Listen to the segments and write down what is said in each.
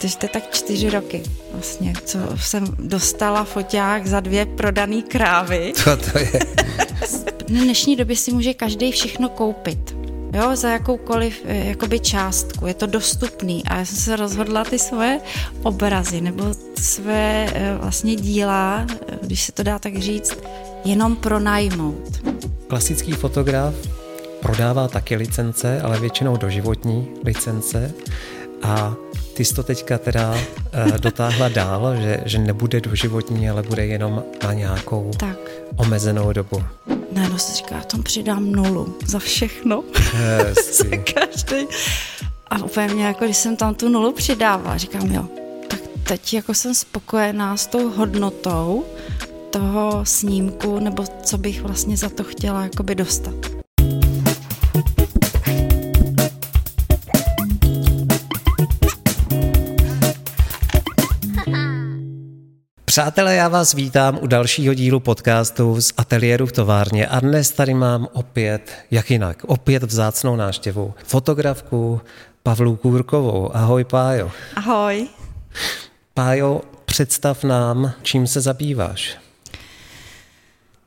Takže to je tak čtyři roky vlastně, co jsem dostala foťák za dvě prodané krávy. Co to je? v dnešní době si může každý všechno koupit. Jo, za jakoukoliv eh, jakoby částku. Je to dostupný. A já jsem se rozhodla ty svoje obrazy nebo své eh, vlastně díla, eh, když se to dá tak říct, jenom pronajmout. Klasický fotograf prodává taky licence, ale většinou doživotní licence. A ty jsi to teďka teda uh, dotáhla dál, že, že nebude doživotní, ale bude jenom na nějakou tak. omezenou dobu. Ne, no si říká, já tam přidám nulu za všechno. za každý. A úplně mě, jako když jsem tam tu nulu přidávala, říkám, jo, tak teď jako jsem spokojená s tou hodnotou toho snímku, nebo co bych vlastně za to chtěla jakoby dostat. Přátelé, já vás vítám u dalšího dílu podcastu z ateliéru v továrně a dnes tady mám opět, jak jinak, opět vzácnou náštěvu, fotografku Pavlu Kůrkovou. Ahoj Pájo. Ahoj. Pájo, představ nám, čím se zabýváš.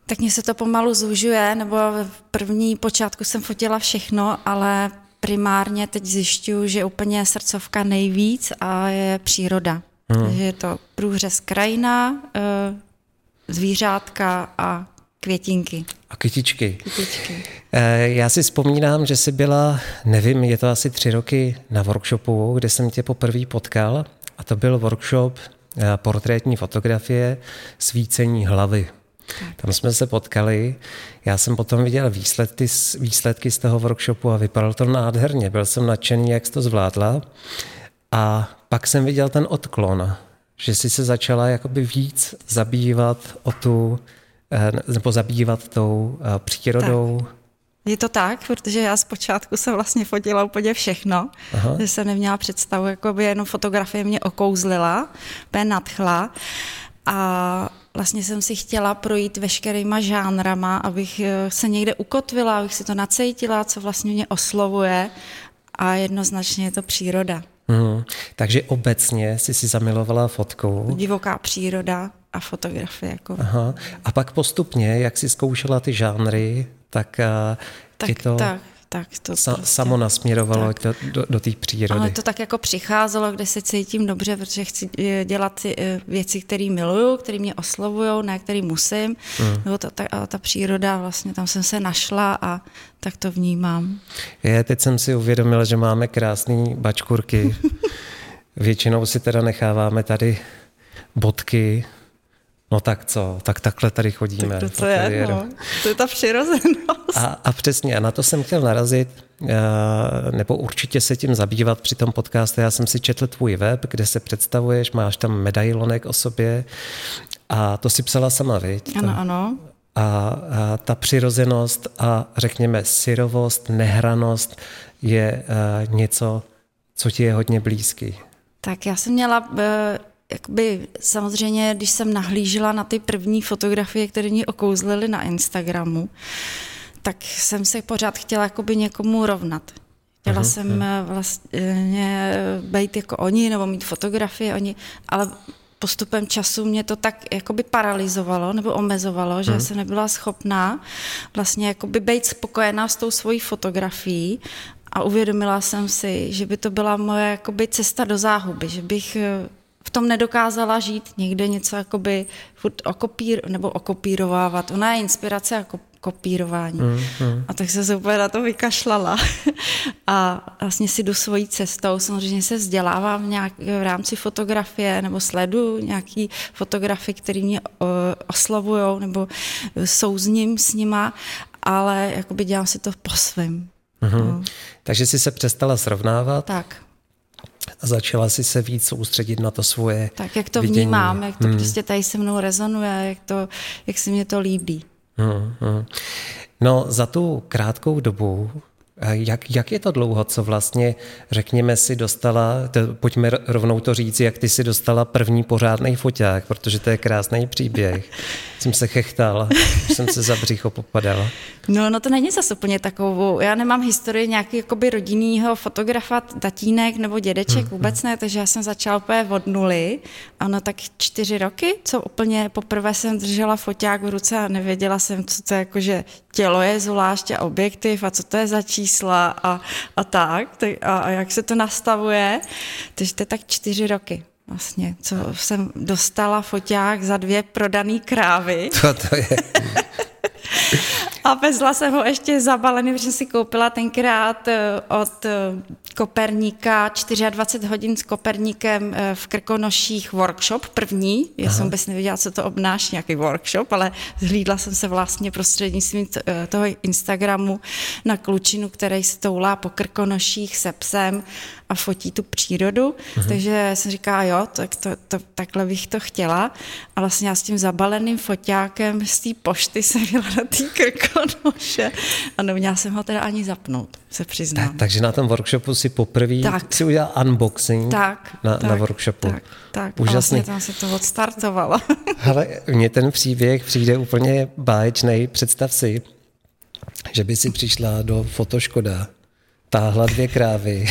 Tak mně se to pomalu zužuje, nebo v první počátku jsem fotila všechno, ale primárně teď zjišťuju, že úplně srdcovka nejvíc a je příroda. Takže je to průřez krajina, eh, zvířátka a květinky. A kytičky. kytičky. Eh, já si vzpomínám, že jsi byla, nevím, je to asi tři roky na workshopu, kde jsem tě poprvé potkal a to byl workshop eh, portrétní fotografie, svícení hlavy. Tak. Tam jsme se potkali, já jsem potom viděl výsledky, výsledky z toho workshopu a vypadalo to nádherně. Byl jsem nadšený, jak jsi to zvládla. A pak jsem viděl ten odklon, že jsi se začala jakoby víc zabývat o tu, eh, nebo zabývat tou eh, přírodou. Tak. Je to tak, protože já zpočátku jsem vlastně fotila úplně všechno, Aha. že jsem neměla představu, jako by jenom fotografie mě okouzlila, úplně nadchla a vlastně jsem si chtěla projít veškerýma žánrama, abych eh, se někde ukotvila, abych si to nacejtila, co vlastně mě oslovuje a jednoznačně je to příroda. Mm, takže obecně jsi si zamilovala fotkou. Divoká příroda a fotografie. Jako. Aha. A pak postupně, jak jsi zkoušela ty žánry, tak, eh, tak to... Tak tak to Sa, prostě, samo nasměrovalo tak. do, do, do té přírody. Ale to tak jako přicházelo, kde se cítím dobře, protože chci eh, dělat ty eh, věci, které miluju, které mě oslovují, ne které musím. Mm. Nebo ta, ta, ta příroda, vlastně tam jsem se našla a tak to vnímám. Je, teď jsem si uvědomila, že máme krásné bačkurky. Většinou si teda necháváme tady bodky, No tak co, tak takhle tady chodíme. Tak to co je, no. to je ta přirozenost. A, a přesně, a na to jsem chtěl narazit, eh, nebo určitě se tím zabývat při tom podcastu. Já jsem si četl tvůj web, kde se představuješ, máš tam medailonek o sobě a to si psala sama, viď? Ano, ano. A, a ta přirozenost a řekněme syrovost, nehranost je uh, něco, co ti je hodně blízký. Tak já jsem měla jakoby samozřejmě, když jsem nahlížela na ty první fotografie, které mě okouzlily na Instagramu, tak jsem se pořád chtěla jakoby někomu rovnat. Chtěla uh-huh, jsem uh. vlastně být jako oni, nebo mít fotografie oni, ale postupem času mě to tak jakoby paralizovalo nebo omezovalo, že uh-huh. jsem nebyla schopná vlastně jakoby být spokojená s tou svojí fotografií a uvědomila jsem si, že by to byla moje jakoby cesta do záhuby, že bych eh, tom nedokázala žít někde něco jakoby furt okopír, nebo okopírovávat. Ona je inspirace jako kopírování. Mm, mm. A tak se se úplně na to vykašlala. a vlastně si jdu svojí cestou. Samozřejmě se vzdělávám nějak v rámci fotografie nebo sledu nějaký fotografy, které mě oslovují nebo jsou s ním, s nima, ale jakoby dělám si to po svém. Mm-hmm. No. Takže jsi se přestala srovnávat? Tak začala si se víc soustředit na to svoje Tak, jak to vidění. vnímám, jak to hmm. prostě tady se mnou rezonuje, jak, to, jak se mě to líbí. Hmm, hmm. No za tu krátkou dobu, jak, jak je to dlouho, co vlastně, řekněme si, dostala, to, pojďme rovnou to říct, jak ty si dostala první pořádný foťák, protože to je krásný příběh. jsem se chechtal, jsem se za břicho popadal. No, no to není zase úplně takovou, já nemám historii nějaký jakoby rodinného fotografa, tatínek nebo dědeček, hmm. vůbec ne, takže já jsem začala úplně od nuly, ano, tak čtyři roky, co úplně poprvé jsem držela foťák v ruce a nevěděla jsem, co to je, jakože tělo je zvlášť a objektiv a co to je za čísla a, a tak, a, a jak se to nastavuje, takže to je tak čtyři roky vlastně, co jsem dostala foťák za dvě prodané krávy. To, to je. A vezla jsem ho ještě zabalený, protože jsem si koupila tenkrát eh, od eh, Koperníka 24 hodin s Koperníkem eh, v Krkonoších workshop první. Já Aha. jsem vůbec nevěděla, co to obnáší, nějaký workshop, ale zhlídla jsem se vlastně prostřednictvím toho Instagramu na klučinu, který se toulá po Krkonoších se psem a fotí tu přírodu, uh-huh. takže jsem říkala, jo, tak to, to, takhle bych to chtěla. A vlastně já s tím zabaleným foťákem z té pošty jsem jela na té krkonoše a neměla jsem ho teda ani zapnout, se přiznám. Tak, takže na tom workshopu si poprvé si udělal unboxing tak, na, tak, na workshopu. Tak, tak. Úžasný. A vlastně tam se to odstartovalo. Ale mně ten příběh přijde úplně báječný. Představ si, že by si přišla do fotoškoda, táhla dvě krávy,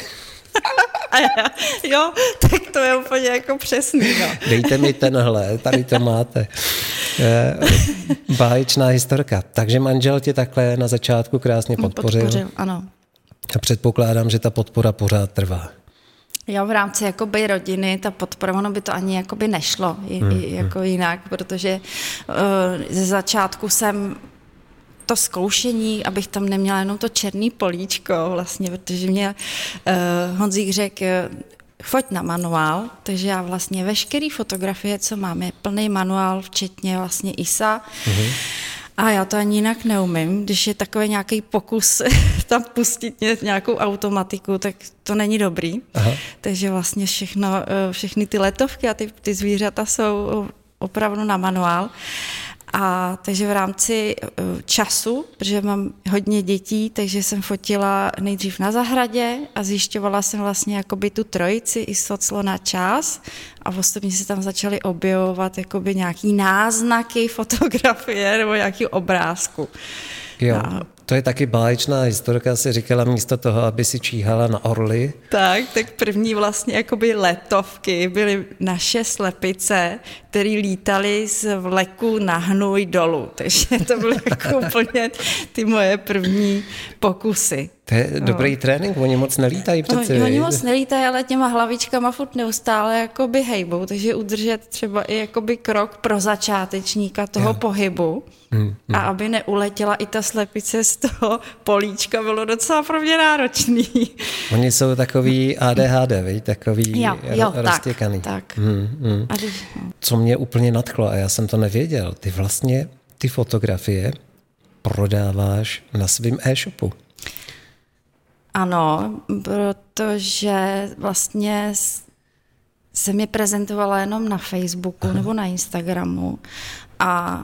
jo, tak to je úplně jako přesný. No. Dejte mi tenhle, tady to máte. Báječná historka. Takže manžel tě takhle na začátku krásně podpořil. Podpořil, ano. A předpokládám, že ta podpora pořád trvá. Jo, v rámci jakoby rodiny, ta podpora, ono by to ani jakoby nešlo hmm, hmm. jako jinak, protože uh, ze začátku jsem to zkoušení, abych tam neměla jenom to černý políčko vlastně, protože mě uh, Honzík řekl, choď na manuál, takže já vlastně veškerý fotografie, co mám, je plný manuál, včetně vlastně ISA. Mm-hmm. A já to ani jinak neumím. Když je takový nějaký pokus tam pustit nějakou automatiku, tak to není dobrý. Aha. Takže vlastně všechno, eh, všechny ty letovky a ty, ty zvířata jsou opravdu na manuál. A takže v rámci eh, času, protože mám hodně dětí, takže jsem fotila nejdřív na zahradě a zjišťovala jsem vlastně jakoby tu trojici i soclo na čas a postupně se tam začaly objevovat jakoby nějaký náznaky fotografie nebo nějaký obrázku. Jo. A to je taky báječná historka, si říkala místo toho, aby si číhala na orly. Tak, tak první vlastně jakoby letovky byly naše slepice, které lítaly z vleku na hnůj dolů. Takže to byly jako úplně ty moje první pokusy. To je dobrý no. trénink, oni moc nelítají přece. No, oni moc nelítají, ale těma hlavičkama furt neustále jakoby hejbou, takže udržet třeba i jakoby krok pro začátečníka toho jo. pohybu hmm, hmm. a aby neuletěla i ta slepice z toho políčka, bylo docela pro mě náročný. Oni jsou takový ADHD, víš, takový jo, jo, roztěkaný. Tak, tak. Hmm, hmm. Když, no. Co mě úplně nadchlo, a já jsem to nevěděl, ty vlastně ty fotografie prodáváš na svém e-shopu. Ano, protože vlastně jsem je prezentovala jenom na Facebooku Aha. nebo na Instagramu a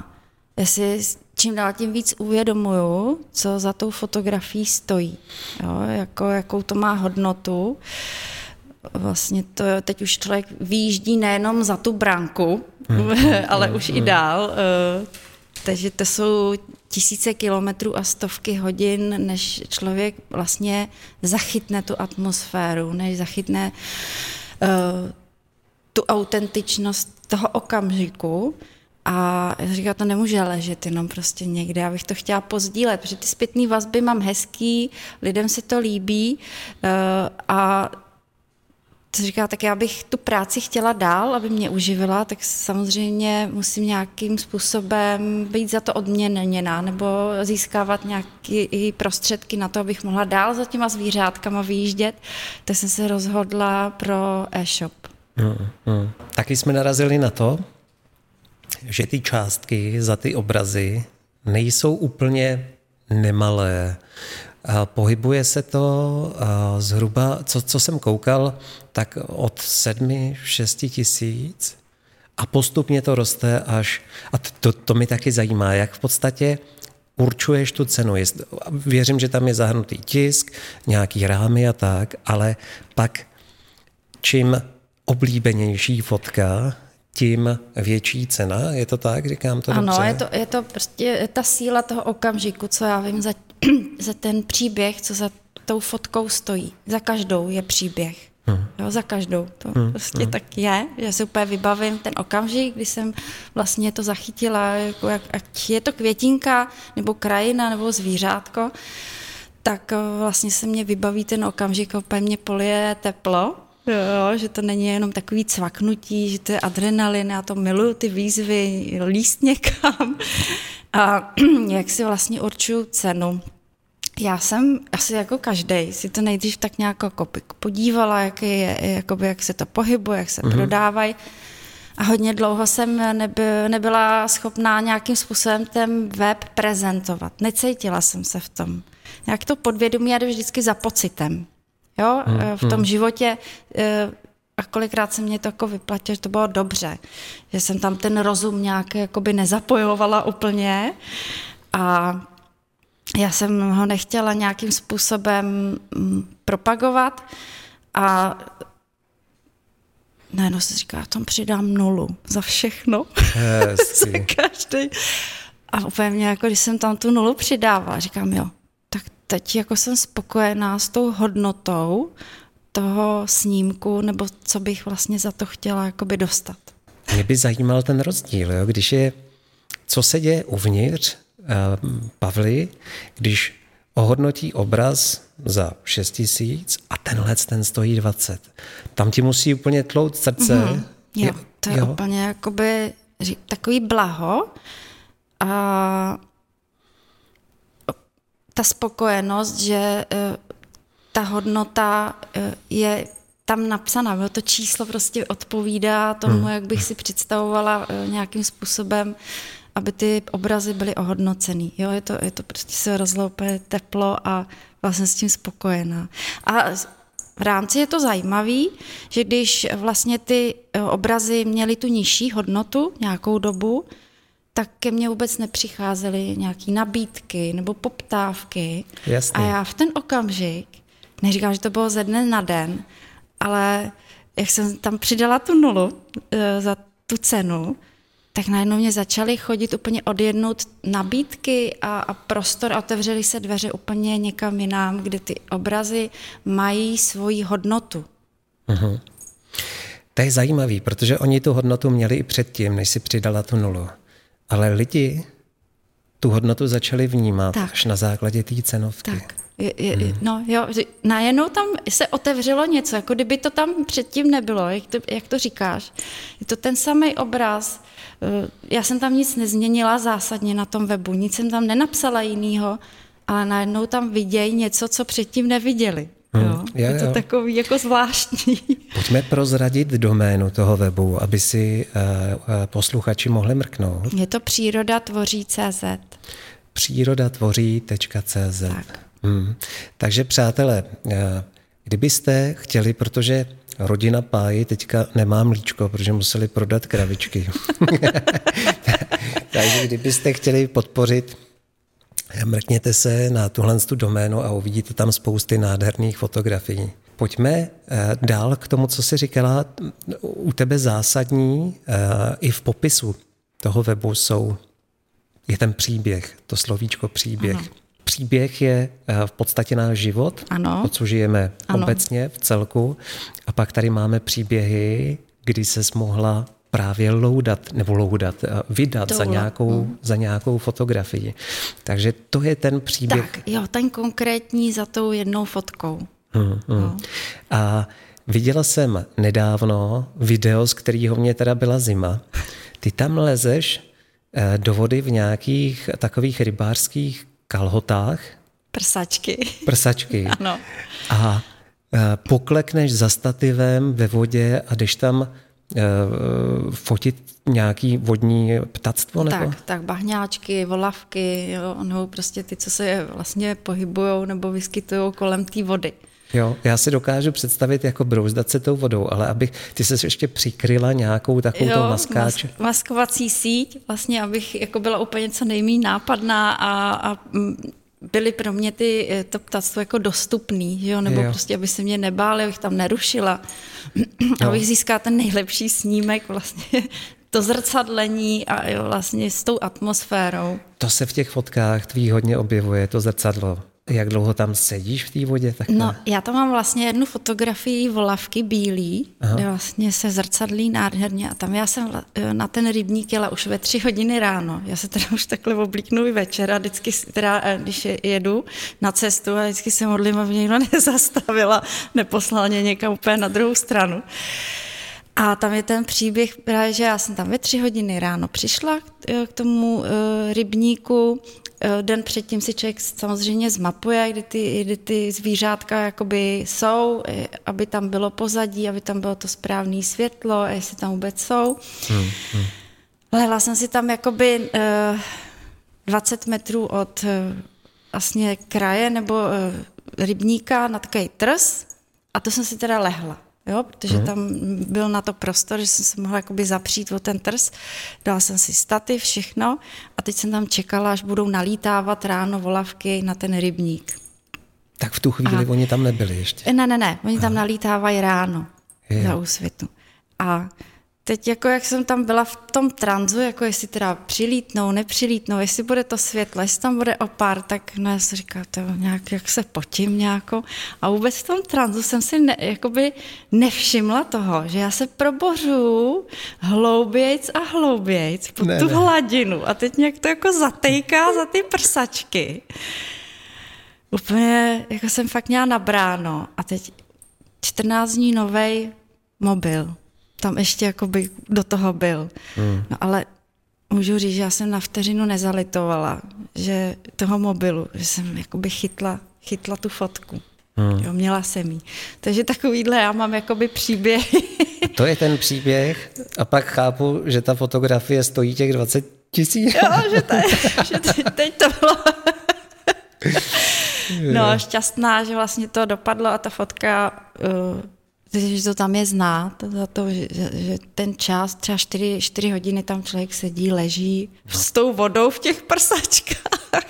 já si čím dál tím víc uvědomuju, co za tou fotografií stojí, jo, jako, jakou to má hodnotu. Vlastně to teď už člověk výjíždí nejenom za tu branku, hmm. ale hmm. už hmm. i dál. Takže to jsou tisíce kilometrů a stovky hodin, než člověk vlastně zachytne tu atmosféru, než zachytne uh, tu autentičnost toho okamžiku. A já říkám, to nemůže ležet jenom prostě někde, abych to chtěla pozdílet, protože ty zpětné vazby mám hezký, lidem se to líbí uh, a to říká, tak já bych tu práci chtěla dál, aby mě uživila, tak samozřejmě musím nějakým způsobem být za to odměněná nebo získávat nějaké prostředky na to, abych mohla dál za těma zvířátkama vyjíždět, tak jsem se rozhodla pro e-shop. Hmm, hmm. Taky jsme narazili na to, že ty částky za ty obrazy nejsou úplně nemalé. Pohybuje se to zhruba, co, co jsem koukal, tak od sedmi, šesti tisíc a postupně to roste až, a to, to mi taky zajímá, jak v podstatě určuješ tu cenu. Věřím, že tam je zahrnutý tisk, nějaký rámy a tak, ale pak čím oblíbenější fotka, tím větší cena. Je to tak? Říkám to ano, dobře? je to, je to prostě ta síla toho okamžiku, co já vím za, za ten příběh, co za tou fotkou stojí. Za každou je příběh. Hmm. Jo, za každou. To hmm. prostě hmm. tak je, že si úplně vybavím ten okamžik, kdy jsem vlastně to zachytila, jako jak, ať je to květinka, nebo krajina, nebo zvířátko, tak eh, vlastně se mě vybaví ten okamžik úplně mě polije teplo, Jo, že to není jenom takový cvaknutí, že to je adrenalin, já to miluju, ty výzvy, líst někam. A jak si vlastně určuju cenu. Já jsem asi jako každý si to nejdřív tak nějak jako podívala, jak, je, jakoby, jak se to pohybuje, jak se mm-hmm. prodávají. A hodně dlouho jsem neby, nebyla schopná nějakým způsobem ten web prezentovat. Necítila jsem se v tom. Jak to podvědomí jde vždycky za pocitem. Jo? Hmm, v tom hmm. životě eh, a kolikrát se mě to jako vyplatilo, že to bylo dobře, že jsem tam ten rozum nějak jakoby nezapojovala úplně a já jsem ho nechtěla nějakým způsobem mm, propagovat a najednou se říká, já tom přidám nulu za všechno. za každý. A úplně mě, jako když jsem tam tu nulu přidávala, říkám, jo, teď jako jsem spokojená s tou hodnotou toho snímku, nebo co bych vlastně za to chtěla jakoby dostat. Mě by zajímal ten rozdíl, jo? když je, co se děje uvnitř uh, Pavly, když ohodnotí obraz za 6 tisíc a tenhle ten stojí 20. Tam ti musí úplně tlout srdce. Mm-hmm. Jo, to je jo. úplně jakoby takový blaho a ta spokojenost, že eh, ta hodnota eh, je tam napsaná, to číslo prostě odpovídá tomu, hmm. jak bych si představovala eh, nějakým způsobem, aby ty obrazy byly ohodnocený. Jo, je to, je to prostě se rozloupe teplo a vlastně s tím spokojená. A v rámci je to zajímavé, že když vlastně ty obrazy měly tu nižší hodnotu nějakou dobu, tak ke mně vůbec nepřicházely nějaké nabídky nebo poptávky. Jasně. A já v ten okamžik, neříkám, že to bylo ze dne na den, ale jak jsem tam přidala tu nulu e, za tu cenu, tak najednou mě začaly chodit úplně odjednout nabídky a, a prostor a otevřely se dveře úplně někam jinam, kde ty obrazy mají svoji hodnotu. Uh-huh. To je zajímavý, protože oni tu hodnotu měli i předtím, než si přidala tu nulu. Ale lidi tu hodnotu začali vnímat tak. až na základě té cenovky. Tak. Je, je, hmm. No jo, najednou tam se otevřelo něco, jako kdyby to tam předtím nebylo, jak to, jak to říkáš. Je to ten samý obraz. Eh, já jsem tam nic nezměnila zásadně na tom webu, nic jsem tam nenapsala jinýho, ale najednou tam vidějí něco, co předtím neviděli. Hmm. Jo? Je, je to jo. takový jako zvláštní. Pojďme prozradit doménu toho webu, aby si uh, posluchači mohli mrknout. Je to příroda tvoří CZ. Příroda tvoří.cz. Tak. Hmm. Takže přátelé, uh, kdybyste chtěli, protože rodina Páji teďka nemá mlíčko, protože museli prodat kravičky. Takže kdybyste chtěli podpořit Mrkněte se na tuhle tu doménu a uvidíte tam spousty nádherných fotografií. Pojďme eh, dál k tomu, co jsi říkala. U tebe zásadní eh, i v popisu toho webu jsou, je ten příběh, to slovíčko příběh. Ano. Příběh je eh, v podstatě náš život, ano. to, co žijeme ano. obecně v celku. A pak tady máme příběhy, kdy se mohla právě loudat, nebo loudat, eh, vydat za nějakou, mm. za nějakou fotografii. Takže to je ten příběh. Tak, jo, ten konkrétní za tou jednou fotkou. Mm, mm. No. A viděla jsem nedávno video, z kterého mě teda byla zima. Ty tam lezeš eh, do vody v nějakých takových rybářských kalhotách. Prsačky. Prsačky. ano. A eh, poklekneš za stativem ve vodě a jdeš tam fotit nějaký vodní ptactvo? Nebo? Tak, tak bahňáčky, volavky, jo, nebo prostě ty, co se vlastně pohybují nebo vyskytují kolem té vody. Jo, já si dokážu představit jako brouzdat se tou vodou, ale abych, ty se ještě přikryla nějakou takovou jo, maskáč. Mas, maskovací síť, vlastně, abych jako byla úplně co nejméně nápadná a, a byly pro mě ty, eh, to ptactvo jako dostupný, že jo? nebo jo. prostě, aby se mě nebáli, abych tam nerušila, no. abych získala ten nejlepší snímek vlastně to zrcadlení a jo, vlastně s tou atmosférou. To se v těch fotkách tvých hodně objevuje, to zrcadlo. Jak dlouho tam sedíš v té vodě? Tak no, já tam mám vlastně jednu fotografii volavky bílý, Aha. kde vlastně se zrcadlí nádherně a tam já jsem na ten rybník jela už ve tři hodiny ráno. Já se teda už takhle oblíknu i večer a vždycky, teda, eh, když jedu na cestu a vždycky se modlím, aby mě někdo nezastavila, neposlal mě někam úplně na druhou stranu. A tam je ten příběh, právě, že já jsem tam ve tři hodiny ráno přišla k tomu uh, rybníku, uh, den předtím si člověk samozřejmě zmapuje, kde ty, kde ty zvířátka jakoby jsou, aby tam bylo pozadí, aby tam bylo to správné světlo, a jestli tam vůbec jsou. Hmm, hmm. Lehla jsem si tam jakoby uh, 20 metrů od vlastně kraje nebo rybníka na takový trs a to jsem si teda lehla jo, protože hmm. tam byl na to prostor, že jsem se mohla jakoby zapřít o ten trs, dala jsem si staty, všechno a teď jsem tam čekala, až budou nalítávat ráno volavky na ten rybník. Tak v tu chvíli a, oni tam nebyli ještě? Ne, ne, ne, oni tam nalítávají ráno je. za úsvitu. A teď jako jak jsem tam byla v tom tranzu, jako jestli teda přilítnou, nepřilítnou, jestli bude to světlo, jestli tam bude opár, tak no já si říkám, to nějak, jak se potím nějakou. A vůbec v tom tranzu jsem si ne, jakoby nevšimla toho, že já se probořu hloubějc a hloubějc pod ne, tu ne. hladinu a teď nějak to jako zatejká za ty prsačky. Úplně, jako jsem fakt měla nabráno a teď 14 dní novej mobil tam ještě jakoby do toho byl. Hmm. No ale můžu říct, že já jsem na vteřinu nezalitovala, že toho mobilu, že jsem jakoby chytla, chytla tu fotku. Hmm. Jo, měla jsem jí. Takže takovýhle já mám jakoby příběh. To je ten příběh a pak chápu, že ta fotografie stojí těch 20 tisíc. Jo, že, te, že te, teď to bylo... No, šťastná, že vlastně to dopadlo a ta fotka uh, že to tam je znát, za to, že, že ten čas, třeba 4, 4 hodiny tam člověk sedí, leží no. s tou vodou v těch prsačkách.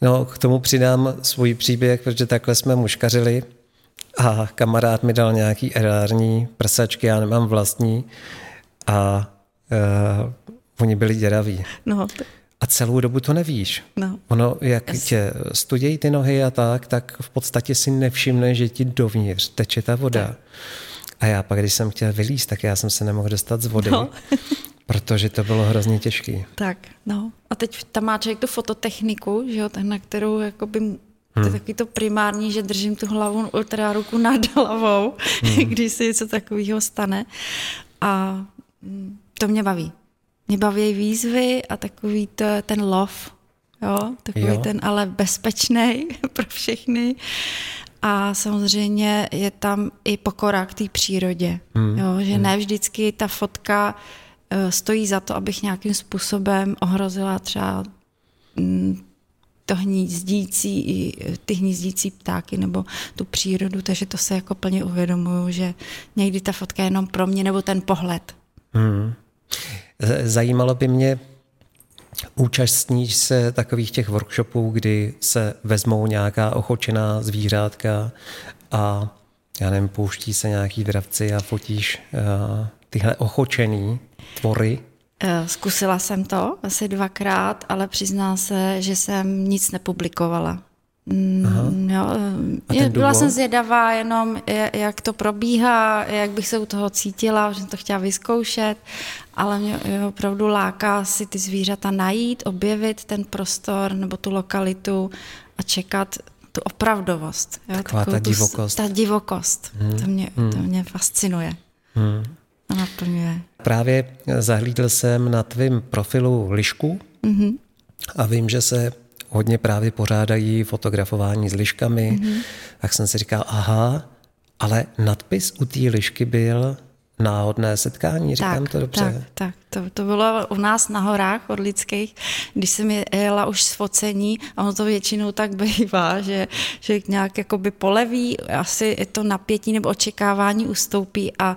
No, k tomu přidám svůj příběh, protože takhle jsme muškařili a kamarád mi dal nějaký erární prsačky, já nemám vlastní a uh, oni byli děraví. No, a celou dobu to nevíš. No. Ono, jak yes. tě studějí ty nohy a tak, tak v podstatě si nevšimne, že ti dovnitř teče ta voda. Tak. A já pak, když jsem chtěl vylízt, tak já jsem se nemohl dostat z vody. No. protože to bylo hrozně těžké. Tak, no. A teď tam má člověk tu fototechniku, že jo, na kterou jakoby Hmm. To je hmm. taky to primární, že držím tu hlavu, teda ruku nad hlavou, hmm. když se něco takového stane. A mm, to mě baví. Mě baví výzvy a takový to, ten lov, jo, takový jo. ten ale bezpečný pro všechny. A samozřejmě je tam i pokora k té přírodě, hmm. jo, že hmm. ne vždycky ta fotka uh, stojí za to, abych nějakým způsobem ohrozila třeba mm, to hnízdící, ty hnízdící ptáky nebo tu přírodu, takže to se jako plně uvědomuju, že někdy ta fotka je jenom pro mě nebo ten pohled. Hmm. Zajímalo by mě, účastníš se takových těch workshopů, kdy se vezmou nějaká ochočená zvířátka a já nevím, pouští se nějaký dravci a fotíš uh, tyhle ochočený tvory? Eh, zkusila jsem to asi dvakrát, ale přiznám se, že jsem nic nepublikovala. Mm, jo, je, byla jsem zvědavá jenom, jak to probíhá, jak bych se u toho cítila, že jsem to chtěla vyzkoušet, ale mě opravdu láká si ty zvířata najít, objevit ten prostor nebo tu lokalitu a čekat tu opravdovost. Jo, Taková ta divokost. Tu, ta divokost. Hmm. To, mě, hmm. to mě fascinuje. Hmm. A naplňuje. Právě zahlídl jsem na tvém profilu lišku hmm. a vím, že se hodně právě pořádají fotografování s liškami, mm-hmm. tak jsem si říkal, aha, ale nadpis u té lišky byl náhodné setkání, říkám tak, to dobře. Tak, tak, to, to bylo u nás na horách lidských, když jsem jela už s focení a ono to většinou tak bývá, že, že nějak jakoby poleví, asi to napětí nebo očekávání ustoupí a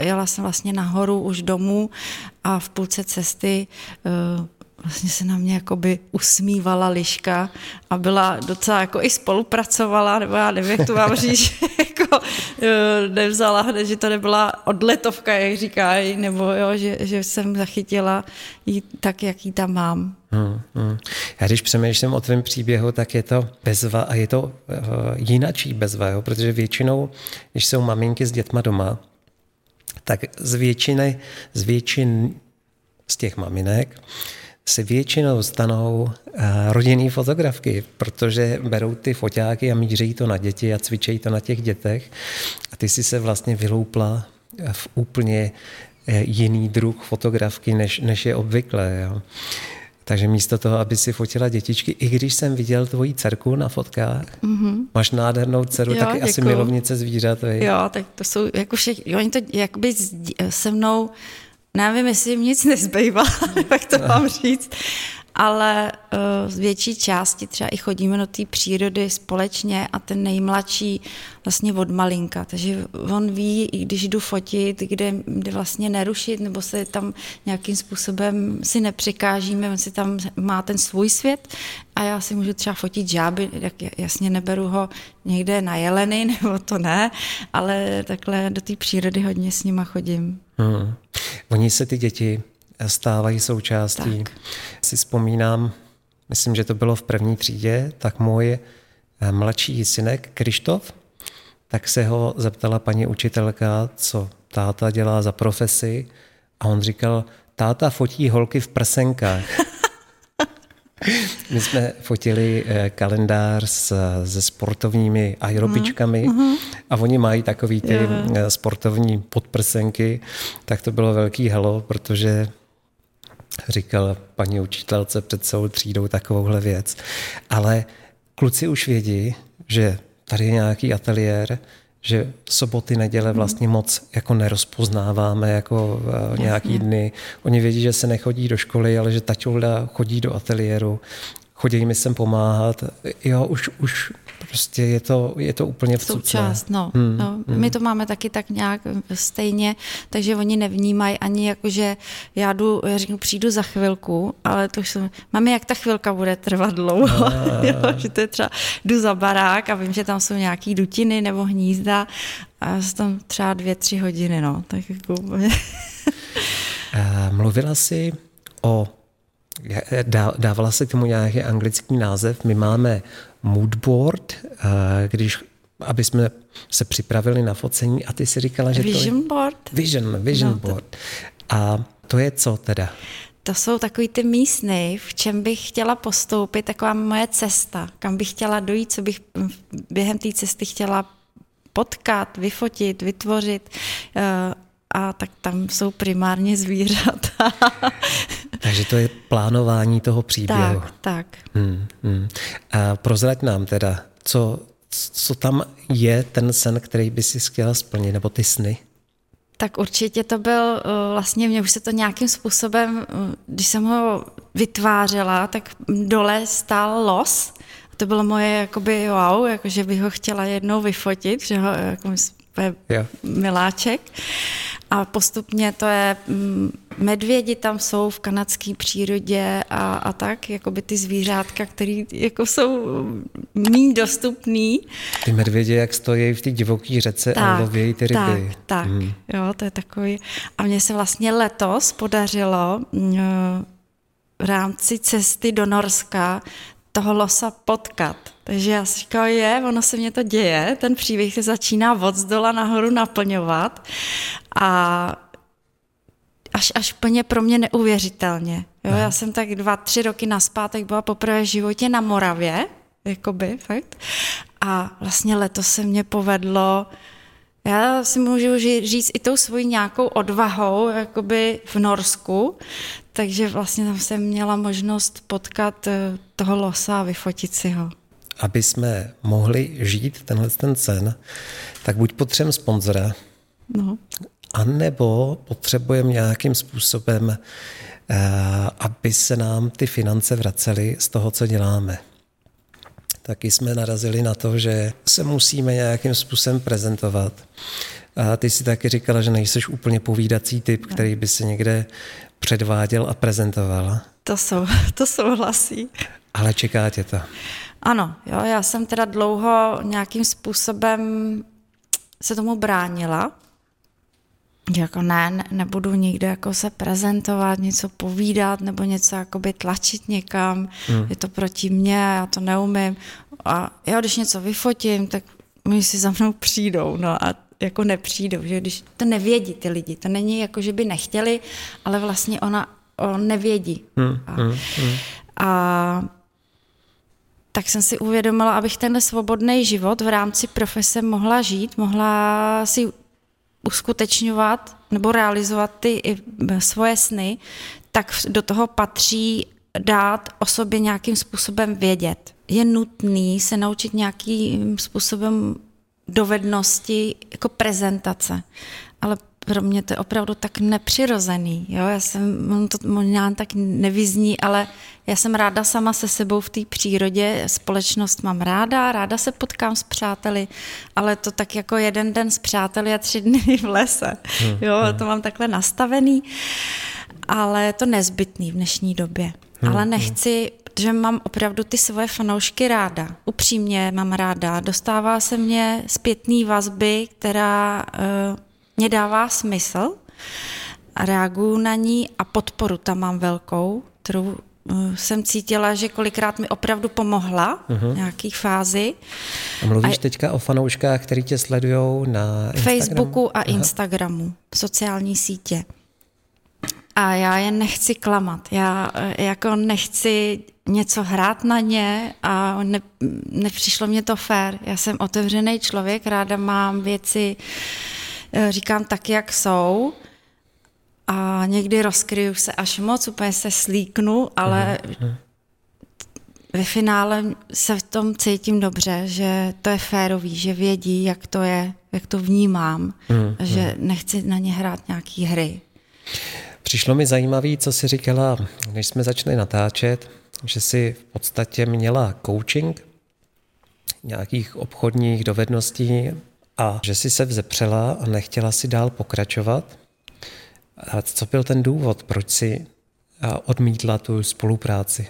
jela jsem vlastně nahoru už domů a v půlce cesty uh, vlastně se na mě jakoby usmívala liška a byla docela jako i spolupracovala, nebo já nevím, jak to mám říct, jako eh, nevzala hned, že to nebyla odletovka, jak říkají, nebo jo, že, že jsem zachytila jí tak, jak ji tam mám. Hmm, hmm. Já když přemýšlím o tvém příběhu, tak je to bezva a je to uh, jinačí bezva, jo? protože většinou, když jsou maminky s dětma doma, tak z většiny, z většin z těch maminek si většinou stanou eh, rodinný fotografky, protože berou ty foťáky a míří to na děti a cvičejí to na těch dětech. A ty si se vlastně vyloupla v úplně eh, jiný druh fotografky, než, než je obvykle. Jo. Takže místo toho, aby si fotila dětičky, i když jsem viděl tvoji dcerku na fotkách, mm-hmm. máš nádhernou dceru, jo, taky děkuju. asi milovnice zvířat. Vej. Jo, tak to jsou jako všichni, oni to jakoby se mnou jestli jim nic nezbývá, jak to mám říct, ale uh, z větší části třeba i chodíme do té přírody společně a ten nejmladší vlastně od malinka, takže on ví, i když jdu fotit, kde, kde vlastně nerušit, nebo se tam nějakým způsobem si nepřikážíme, on si tam má ten svůj svět a já si můžu třeba fotit žáby, jak jasně neberu ho někde na jeleny, nebo to ne, ale takhle do té přírody hodně s nima chodím. Hmm. Oni se ty děti stávají součástí. Tak. Si vzpomínám, myslím, že to bylo v první třídě, tak můj eh, mladší synek Krištof, tak se ho zeptala paní učitelka, co táta dělá za profesi a on říkal, táta fotí holky v prsenkách. My jsme fotili eh, kalendář se sportovními aerobičkami uh-huh. a oni mají takový ty yeah. sportovní podprsenky, tak to bylo velký halo, protože říkal paní učitelce před celou třídou takovouhle věc. Ale kluci už vědí, že tady je nějaký ateliér, že soboty, neděle vlastně moc jako nerozpoznáváme jako uh, nějaký dny. Oni vědí, že se nechodí do školy, ale že taťulda chodí do ateliéru, chodí mi sem pomáhat. Jo, už, už prostě je to, je to úplně v Součást, no. Hmm, no. Hmm. My to máme taky tak nějak stejně, takže oni nevnímají ani jako, že já jdu, já řeknu, přijdu za chvilku, ale to už jsem, mami, jak ta chvilka bude trvat dlouho, jo, že to je třeba, jdu za barák a vím, že tam jsou nějaký dutiny nebo hnízda a jsem tam třeba dvě, tři hodiny, no, tak jako Mluvila jsi o dávala se k tomu nějaký anglický název. My máme moodboard, když aby jsme se připravili na focení a ty si říkala, že vision to je... board. Vision, vision no, board. To... A to je co teda? To jsou takový ty místny, v čem bych chtěla postoupit, taková moje cesta, kam bych chtěla dojít, co bych během té cesty chtěla potkat, vyfotit, vytvořit. Eh, a tak tam jsou primárně zvířata. Takže to je plánování toho příběhu. Tak, tak. Hmm, hmm. A prozrať nám teda, co, co tam je ten sen, který by si chtěla splnit, nebo ty sny? Tak určitě to byl, eh, vlastně mě už se to nějakým způsobem, eh, když jsem ho vytvářela, tak dole stál los. To bylo moje jakoby wow, jakože bych ho chtěla jednou vyfotit, že ho jako je miláček. A postupně to je, mm, medvědi tam jsou v kanadské přírodě a, a tak, jako by ty zvířátka, které jako jsou méně dostupný. Ty medvědi, jak stojí v té divoké řece tak, a lovějí ty ryby. Tak, tak, hmm. jo, to je takový. A mně se vlastně letos podařilo mm, v rámci cesty do Norska toho losa potkat. Takže já si říkala, je, ono se mě to děje, ten příběh se začíná od zdola nahoru naplňovat a až, až plně pro mě neuvěřitelně. Jo, já jsem tak dva, tři roky naspátek byla poprvé v životě na Moravě, jakoby, fakt. A vlastně letos se mě povedlo, já si můžu říct i tou svojí nějakou odvahou, jakoby v Norsku, takže vlastně tam jsem měla možnost potkat eh, toho losa a vyfotit si ho. Aby jsme mohli žít tenhle ten sen, tak buď potřebujeme sponzora, no. anebo potřebujeme nějakým způsobem, eh, aby se nám ty finance vracely z toho, co děláme. Taky jsme narazili na to, že se musíme nějakým způsobem prezentovat. A ty si taky říkala, že nejseš úplně povídací typ, který by se někde předváděl a prezentoval. To, sou, to souhlasí. Ale čeká tě to. Ano, jo, já jsem teda dlouho nějakým způsobem se tomu bránila. Jako ne, ne, nebudu nikde jako se prezentovat, něco povídat nebo něco jakoby tlačit někam, hmm. je to proti mně, já to neumím. A já když něco vyfotím, tak oni si za mnou přijdou, no a jako nepřijdou, že když to nevědí ty lidi, to není jako, že by nechtěli, ale vlastně ona on nevědí. Hmm, a, hmm, hmm. a tak jsem si uvědomila, abych ten svobodný život v rámci profese mohla žít, mohla si uskutečňovat nebo realizovat ty svoje sny, tak do toho patří dát o sobě nějakým způsobem vědět. Je nutný se naučit nějakým způsobem dovednosti jako prezentace. Ale pro mě to je opravdu tak nepřirozený. Jo? Já jsem, on to možná tak nevyzní, ale já jsem ráda sama se sebou v té přírodě, společnost mám ráda, ráda se potkám s přáteli, ale to tak jako jeden den s přáteli a tři dny v lese. Hmm, jo, hmm. to mám takhle nastavený, ale je to nezbytný v dnešní době. Hmm, ale nechci, že mám opravdu ty svoje fanoušky ráda. Upřímně mám ráda. Dostává se mě zpětný vazby, která uh, mě dává smysl a reaguju na ní a podporu tam mám velkou, kterou uh, jsem cítila, že kolikrát mi opravdu pomohla uh-huh. v nějaký fázi. A mluvíš a teďka o fanouškách, který tě sledují na Instagramu? Facebooku a Aha. Instagramu, sociální sítě. A já je nechci klamat. Já eh, jako nechci něco hrát na ně a ne, nepřišlo mě to fér. Já jsem otevřený člověk, ráda mám věci uh, Eh, říkám tak, jak jsou a někdy rozkryju se až moc, úplně se slíknu, ale uh-huh. ve finále se v tom cítím dobře, že to je férový, že vědí, jak to je, jak to vnímám, uh-huh. že nechci na ně hrát nějaký hry. Přišlo mi zajímavé, co jsi říkala, než jsme začali natáčet, že jsi v podstatě měla coaching nějakých obchodních dovedností a že si se vzepřela a nechtěla si dál pokračovat. A co byl ten důvod, proč si odmítla tu spolupráci?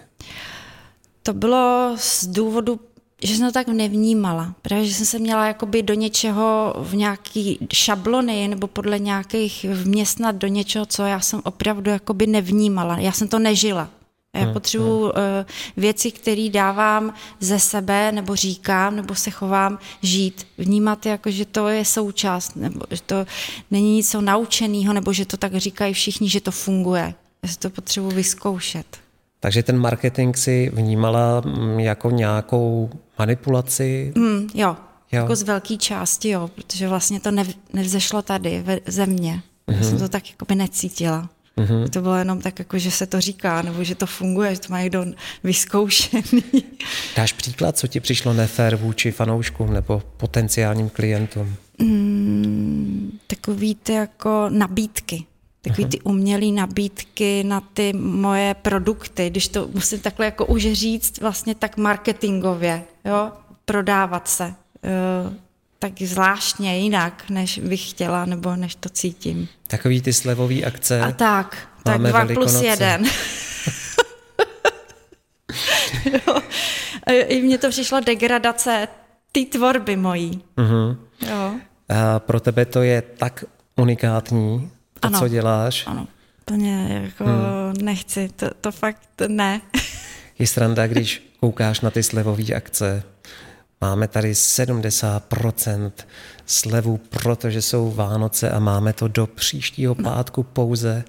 To bylo z důvodu, že jsem to tak nevnímala, protože jsem se měla jakoby do něčeho v nějaký šablony nebo podle nějakých vměstnat do něčeho, co já jsem opravdu jakoby nevnímala. Já jsem to nežila. Já hmm, potřebuji hmm. uh, věci, které dávám ze sebe, nebo říkám, nebo se chovám, žít. Vnímat, jako, že to je součást, nebo že to není nic naučeného, nebo že to tak říkají všichni, že to funguje. Já si to potřebuji vyzkoušet. Takže ten marketing si vnímala mm, jako nějakou manipulaci? Mm, jo, jo, jako z velké části, jo, protože vlastně to nev, nevzešlo tady ve země. Mm-hmm. Já mhm. jsem to tak jako by necítila. Mm-hmm. To bylo jenom tak, jako, že se to říká, nebo že to funguje, že to má někdo vyzkoušený. Dáš příklad, co ti přišlo nefér vůči fanouškům nebo potenciálním klientům? Mm, takový ty jako nabídky. Takový ty umělé nabídky na ty moje produkty, když to musím takhle jako už říct vlastně tak marketingově, jo, prodávat se. Tak zvláštně jinak, než bych chtěla, nebo než to cítím. Takový ty slevový akce. A tak, tak dva velikonoce. plus jeden. jo. I mně to přišlo degradace ty tvorby mojí. Uh-huh. Jo. A pro tebe to je tak unikátní, to, ano. co děláš? Ano, plně jako hmm. nechci, to, to fakt ne. je sranda, když koukáš na ty slevové akce, Máme tady 70% slevu, protože jsou Vánoce a máme to do příštího pátku pouze.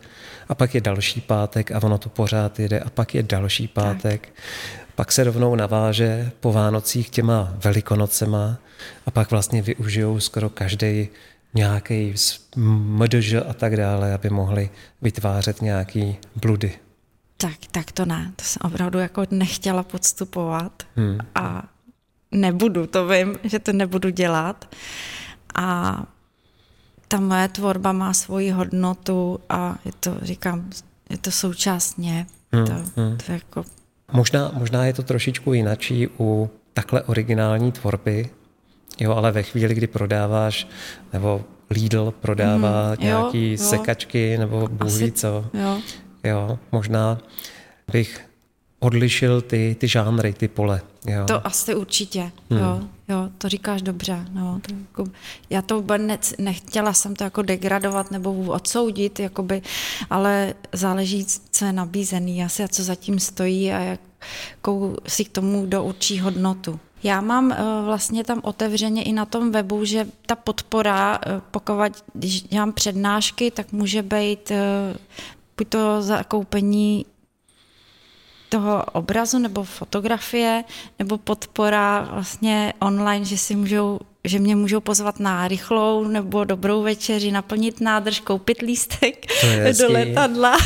A pak je další pátek a ono to pořád jede. A pak je další pátek. Tak. Pak se rovnou naváže po Vánocích těma velikonocema a pak vlastně využijou skoro každý nějaký MDŽ a tak dále, aby mohli vytvářet nějaký bludy. Tak, tak to ne. To jsem opravdu jako nechtěla podstupovat. Hmm. A nebudu, to vím, že to nebudu dělat. A ta moje tvorba má svoji hodnotu a je to, říkám, je to současně. Hmm, to, hmm. to jako... možná, možná je to trošičku jinačí u takhle originální tvorby, jo, ale ve chvíli, kdy prodáváš nebo Lidl prodává mm, nějaký jo, sekačky nebo bůh co. Jo. jo, možná bych odlišil ty, ty žánry, ty pole. Jo. To asi určitě, hmm. jo, jo, to říkáš dobře. No, to jako, já to vůbec nechtěla jsem to jako degradovat nebo odsoudit, jakoby, ale záleží, co je nabízený, asi a co zatím stojí a jakou si k tomu do určí hodnotu. Já mám uh, vlastně tam otevřeně i na tom webu, že ta podpora, uh, pokud když dělám přednášky, tak může být uh, buď to zakoupení toho obrazu nebo fotografie, nebo podpora vlastně online, že si můžou že mě můžou pozvat na rychlou nebo dobrou večeři, naplnit nádrž, koupit lístek do letadla.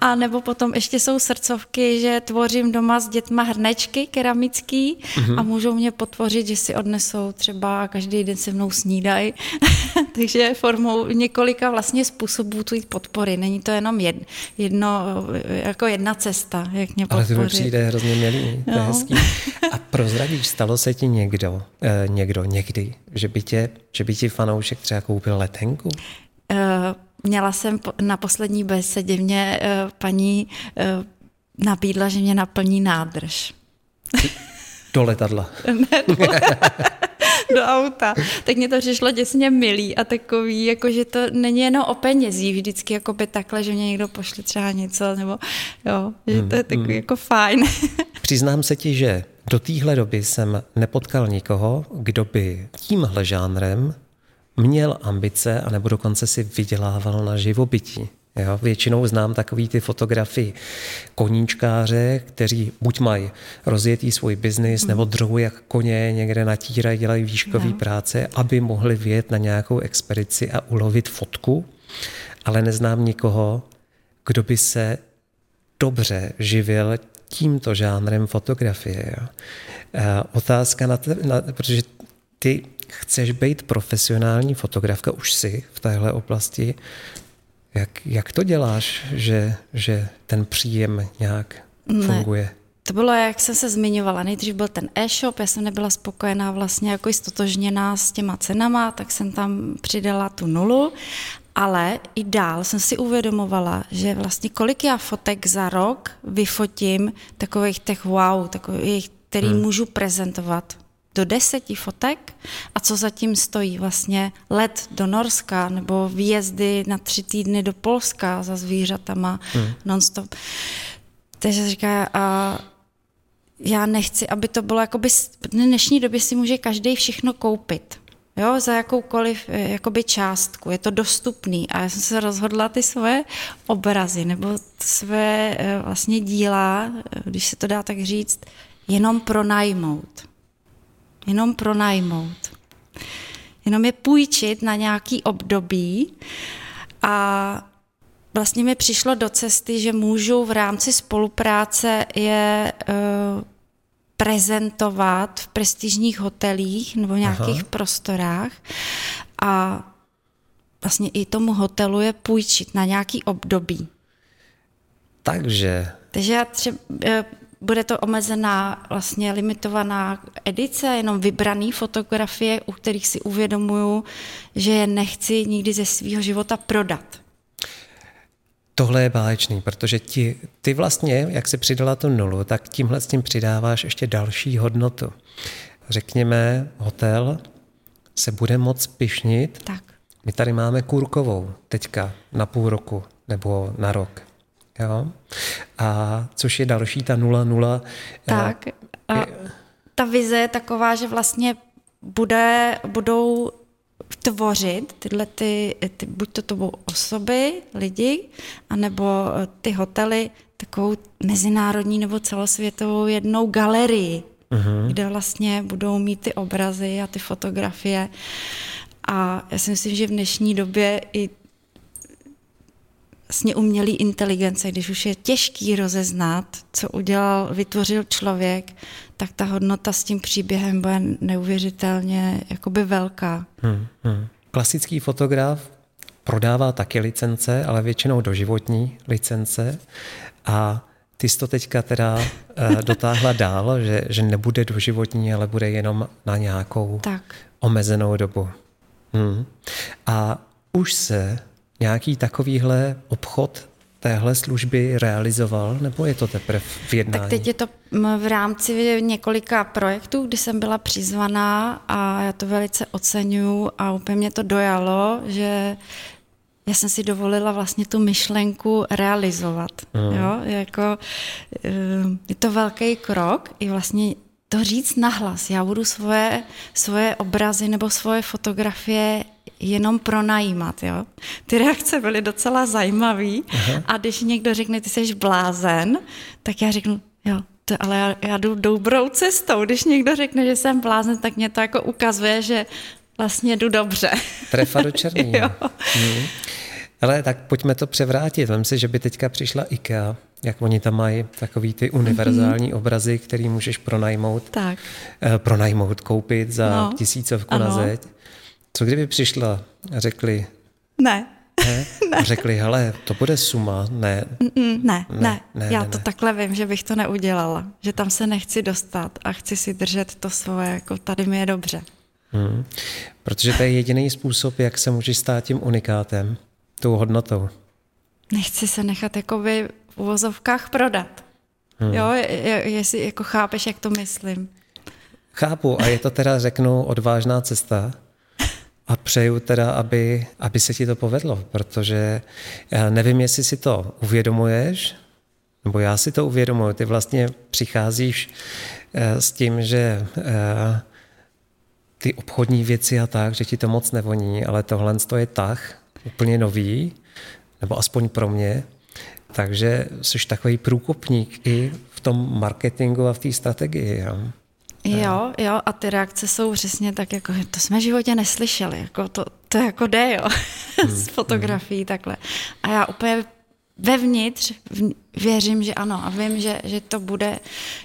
A nebo potom ještě jsou srdcovky, že tvořím doma s dětma hrnečky keramický mm-hmm. a můžou mě potvořit, že si odnesou třeba každý den se mnou snídaj. Takže formou několika vlastně způsobů tu podpory. Není to jenom jedno, jedno, jako jedna cesta, jak mě podpořit. Ale to mi přijde hrozně milý, to no. je hezký. A prozradíš, stalo se ti někdo, eh, někdo, někdy, že by, tě, že by ti fanoušek třeba koupil letenku? Uh, měla jsem na poslední besedě mě uh, paní uh, nabídla, že mě naplní nádrž. Do letadla. ne, do, do auta. Tak mě to přišlo děsně milý a takový, jako že to není jenom o penězích vždycky jako by takhle, že mě někdo pošle třeba něco, nebo jo, že to je takový hmm. jako fajn. Přiznám se ti, že do téhle doby jsem nepotkal nikoho, kdo by tímhle žánrem měl ambice a nebo dokonce si vydělával na živobytí. Jo, většinou znám takový ty fotografii koníčkáře, kteří buď mají rozjetý svůj biznis, mm. nebo druhou jak koně někde natírají, dělají výškové no. práce, aby mohli vyjet na nějakou expedici a ulovit fotku, ale neznám nikoho, kdo by se dobře živil tímto žánrem fotografie. Jo. Otázka na, te, na protože ty chceš být profesionální fotografka, už si v téhle oblasti. Jak, jak to děláš, že, že ten příjem nějak ne. funguje? To bylo, jak jsem se zmiňovala, nejdřív byl ten e-shop, já jsem nebyla spokojená vlastně jako stotožněná s těma cenama, tak jsem tam přidala tu nulu ale i dál jsem si uvědomovala, že vlastně kolik já fotek za rok vyfotím takových těch wow, takových, který hmm. můžu prezentovat do deseti fotek a co zatím stojí vlastně let do Norska nebo výjezdy na tři týdny do Polska za zvířatama hmm. nonstop. Takže říká, a já nechci, aby to bylo jakoby, v dnešní době si může každý všechno koupit jo, za jakoukoliv eh, jakoby částku, je to dostupný a já jsem se rozhodla ty svoje obrazy nebo své eh, vlastně díla, eh, když se to dá tak říct, jenom pronajmout. Jenom pronajmout. Jenom je půjčit na nějaký období a vlastně mi přišlo do cesty, že můžu v rámci spolupráce je prezentovat v prestižních hotelích nebo nějakých Aha. prostorách a vlastně i tomu hotelu je půjčit na nějaký období. Takže... Takže já třeba, bude to omezená, vlastně limitovaná edice, jenom vybrané fotografie, u kterých si uvědomuju, že je nechci nikdy ze svého života prodat. Tohle je báječný, protože ti, ty vlastně, jak si přidala tu nulu, tak tímhle s tím přidáváš ještě další hodnotu. Řekněme, hotel se bude moc pišnit. Tak. My tady máme Kurkovou teďka na půl roku nebo na rok. Jo? A což je další ta nula nula. Eh, tak. A ta vize je taková, že vlastně bude, budou tvořit tyhle ty, ty buď to, to budou osoby, lidi, anebo eh, ty hotely, takovou mezinárodní nebo celosvětovou jednou galerii, uh-huh. kde vlastně budou mít ty obrazy a ty fotografie. A já si myslím, že v dnešní době i vlastně umělý inteligence, když už je těžký rozeznat, co udělal, vytvořil člověk, tak ta hodnota s tím příběhem bude neuvěřitelně jakoby velká. Hmm, hmm. Klasický fotograf prodává taky licence, ale většinou doživotní licence a ty jsi to teďka teda uh, dotáhla dál, že, že nebude doživotní, ale bude jenom na nějakou tak. omezenou dobu. Hmm. A už se nějaký takovýhle obchod téhle služby realizoval, nebo je to teprve v jednání? Tak teď je to v rámci několika projektů, kdy jsem byla přizvaná a já to velice oceňuju a úplně mě to dojalo, že já jsem si dovolila vlastně tu myšlenku realizovat. Mm. Jo? Jako, eh, je to velký krok i vlastně to říct nahlas. Já budu svoje, svoje obrazy nebo svoje fotografie jenom pronajímat. Jo? Ty reakce byly docela zajímavé a když někdo řekne, ty jsi blázen, tak já řeknu, jo, to, ale já, já jdu dobrou cestou. Když někdo řekne, že jsem blázen, tak mě to jako ukazuje, že vlastně jdu dobře. Trefa do černý. Hmm. Ale tak pojďme to převrátit. Vem si, že by teďka přišla IKEA, jak oni tam mají takový ty univerzální mm-hmm. obrazy, který můžeš pronajmout, tak. Eh, pronajmout, koupit za no. tisícovku ano. na zeď. Co kdyby přišla a řekli... Ne. Ne? ne. A řekli, hele, to bude suma, ne. Ne, ne, ne, ne. Já ne, to ne. takhle vím, že bych to neudělala. Že tam se nechci dostat a chci si držet to svoje, jako tady mi je dobře. Hmm. Protože to je jediný způsob, jak se můžeš stát tím unikátem, tou hodnotou. Nechci se nechat jakoby v uvozovkách prodat. Hmm. Jo, jestli jako chápeš, jak to myslím. Chápu a je to teda, řeknu, odvážná cesta, a přeju teda, aby, aby se ti to povedlo, protože já nevím, jestli si to uvědomuješ, nebo já si to uvědomuji. Ty vlastně přicházíš eh, s tím, že eh, ty obchodní věci a tak, že ti to moc nevoní, ale tohle je tah úplně nový, nebo aspoň pro mě. Takže jsi takový průkopník i v tom marketingu a v té strategii. Jo? Jo, jo, a ty reakce jsou přesně tak, jako, to jsme v životě neslyšeli, jako to, to jako jde, jo, hmm. z fotografií takhle. A já úplně vevnitř věřím, že ano a vím, že, že to bude,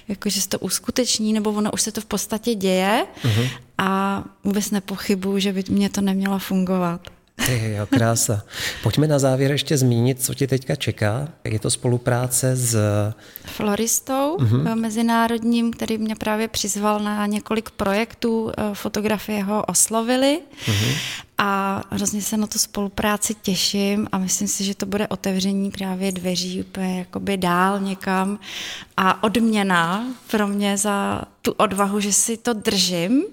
jako, že se to uskuteční, nebo ono už se to v podstatě děje uh-huh. a vůbec nepochybuju, že by mě to nemělo fungovat. Ty, jo, krása. Pojďme na závěr ještě zmínit, co ti teďka čeká. Jak je to spolupráce s... Floristou uh-huh. mezinárodním, který mě právě přizval na několik projektů. Eh, fotografie ho oslovili uh-huh. a hrozně se na tu spolupráci těším a myslím si, že to bude otevření právě dveří úplně jakoby dál někam a odměna pro mě za tu odvahu, že si to držím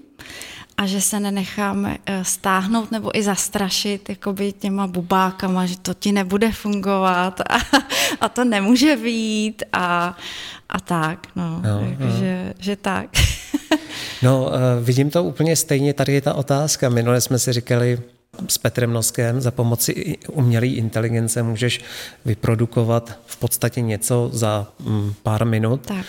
a že se nenechám eh, stáhnout nebo i zastrašit jakoby těma bubákama, že to ti nebude fungovat a, a to nemůže být a, a tak, no, no, no. Že, že tak. no, eh, vidím to úplně stejně, tady je ta otázka. Minule jsme si říkali, s Petrem Noskem za pomoci umělé inteligence můžeš vyprodukovat v podstatě něco za mm, pár minut. Tak.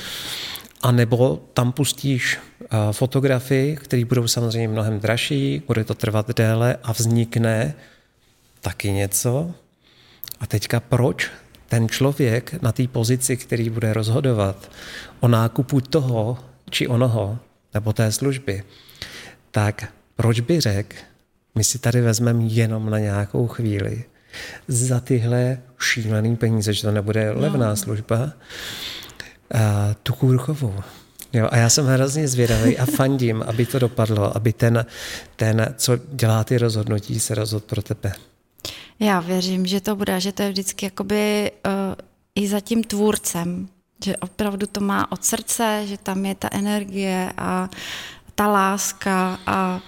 A nebo tam pustíš eh, fotografii, které budou samozřejmě mnohem dražší, bude to trvat déle a vznikne taky něco. A teďka proč ten člověk na té pozici, který bude rozhodovat o nákupu toho či onoho, nebo té služby, tak proč by řekl, my si tady vezmeme jenom na nějakou chvíli za tyhle šílený peníze, že to nebude levná no. služba, tu kůrchovou. Jo, a já jsem hrozně zvědavý a fandím, aby to dopadlo, aby ten, ten, co dělá ty rozhodnutí, se rozhodl pro tebe. Já věřím, že to bude, že to je vždycky jakoby uh, i za tím tvůrcem, že opravdu to má od srdce, že tam je ta energie a ta láska a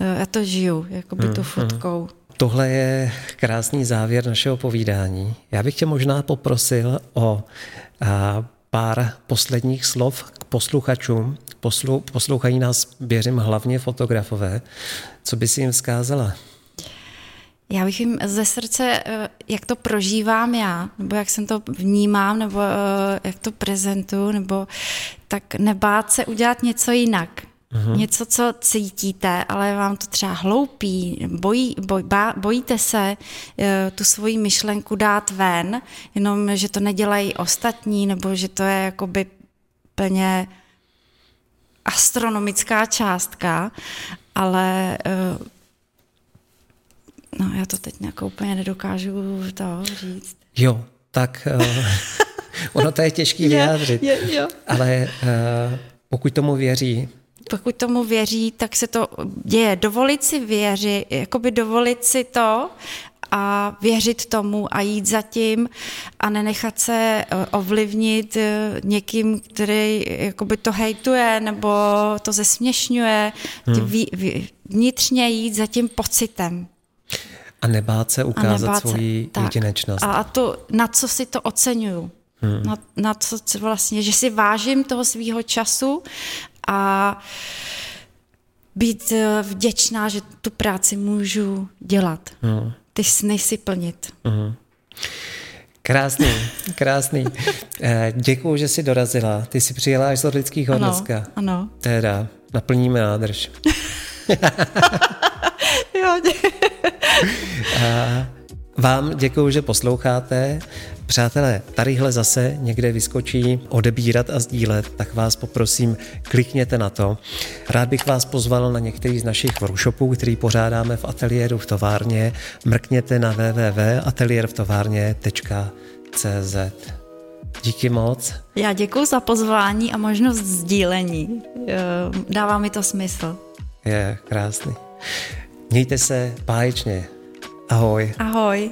uh, já to žiju, jakoby hmm, tu fotkou. Hmm. Tohle je krásný závěr našeho povídání. Já bych tě možná poprosil o a, pár posledních slov k posluchačům. Poslu, poslouchají nás, věřím, hlavně fotografové. Co by si jim vzkázala? Já bych jim ze srdce, eh, jak to prožívám já, nebo jak jsem to vnímám, nebo eh, jak to prezentuju, nebo tak nebát se udělat něco jinak. Uh-huh. Něco, co cítíte, ale vám to třeba hloupí, bojí, boj, bá, bojíte se uh, tu svoji myšlenku dát ven, jenom, že to nedělají ostatní, nebo že to je jakoby plně astronomická částka, ale uh, no já to teď nějak úplně nedokážu to říct. Jo, tak uh, ono to je těžký vyjádřit, je, je, jo. ale uh, pokud tomu věří pokud tomu věří, tak se to děje. Dovolit si věřit, jakoby dovolit si to a věřit tomu a jít za tím a nenechat se eh, ovlivnit eh, někým, který jakoby to hejtuje nebo to zesměšňuje. Hmm. Vnitřně jít za tím pocitem. A nebát se ukázat nebát svoji se, jedinečnost. A to, na co si to oceňuju. Hmm. Na, na co vlastně, že si vážím toho svého času a být eh, vděčná, že tu práci můžu dělat. Hmm ty sny si plnit. Uh-huh. Krásný, krásný. Eh, děkuju, že jsi dorazila. Ty jsi přijela až z Orlického ano, dneska. Ano. Teda, naplníme nádrž. jo, dě- vám děkuji, že posloucháte. Přátelé, tadyhle zase někde vyskočí odebírat a sdílet, tak vás poprosím, klikněte na to. Rád bych vás pozval na některý z našich workshopů, který pořádáme v ateliéru v továrně. Mrkněte na www.ateliérvtovárně.cz Díky moc. Já děkuji za pozvání a možnost sdílení. Dává mi to smysl. Je krásný. Mějte se báječně. Ahoj. Ahoj.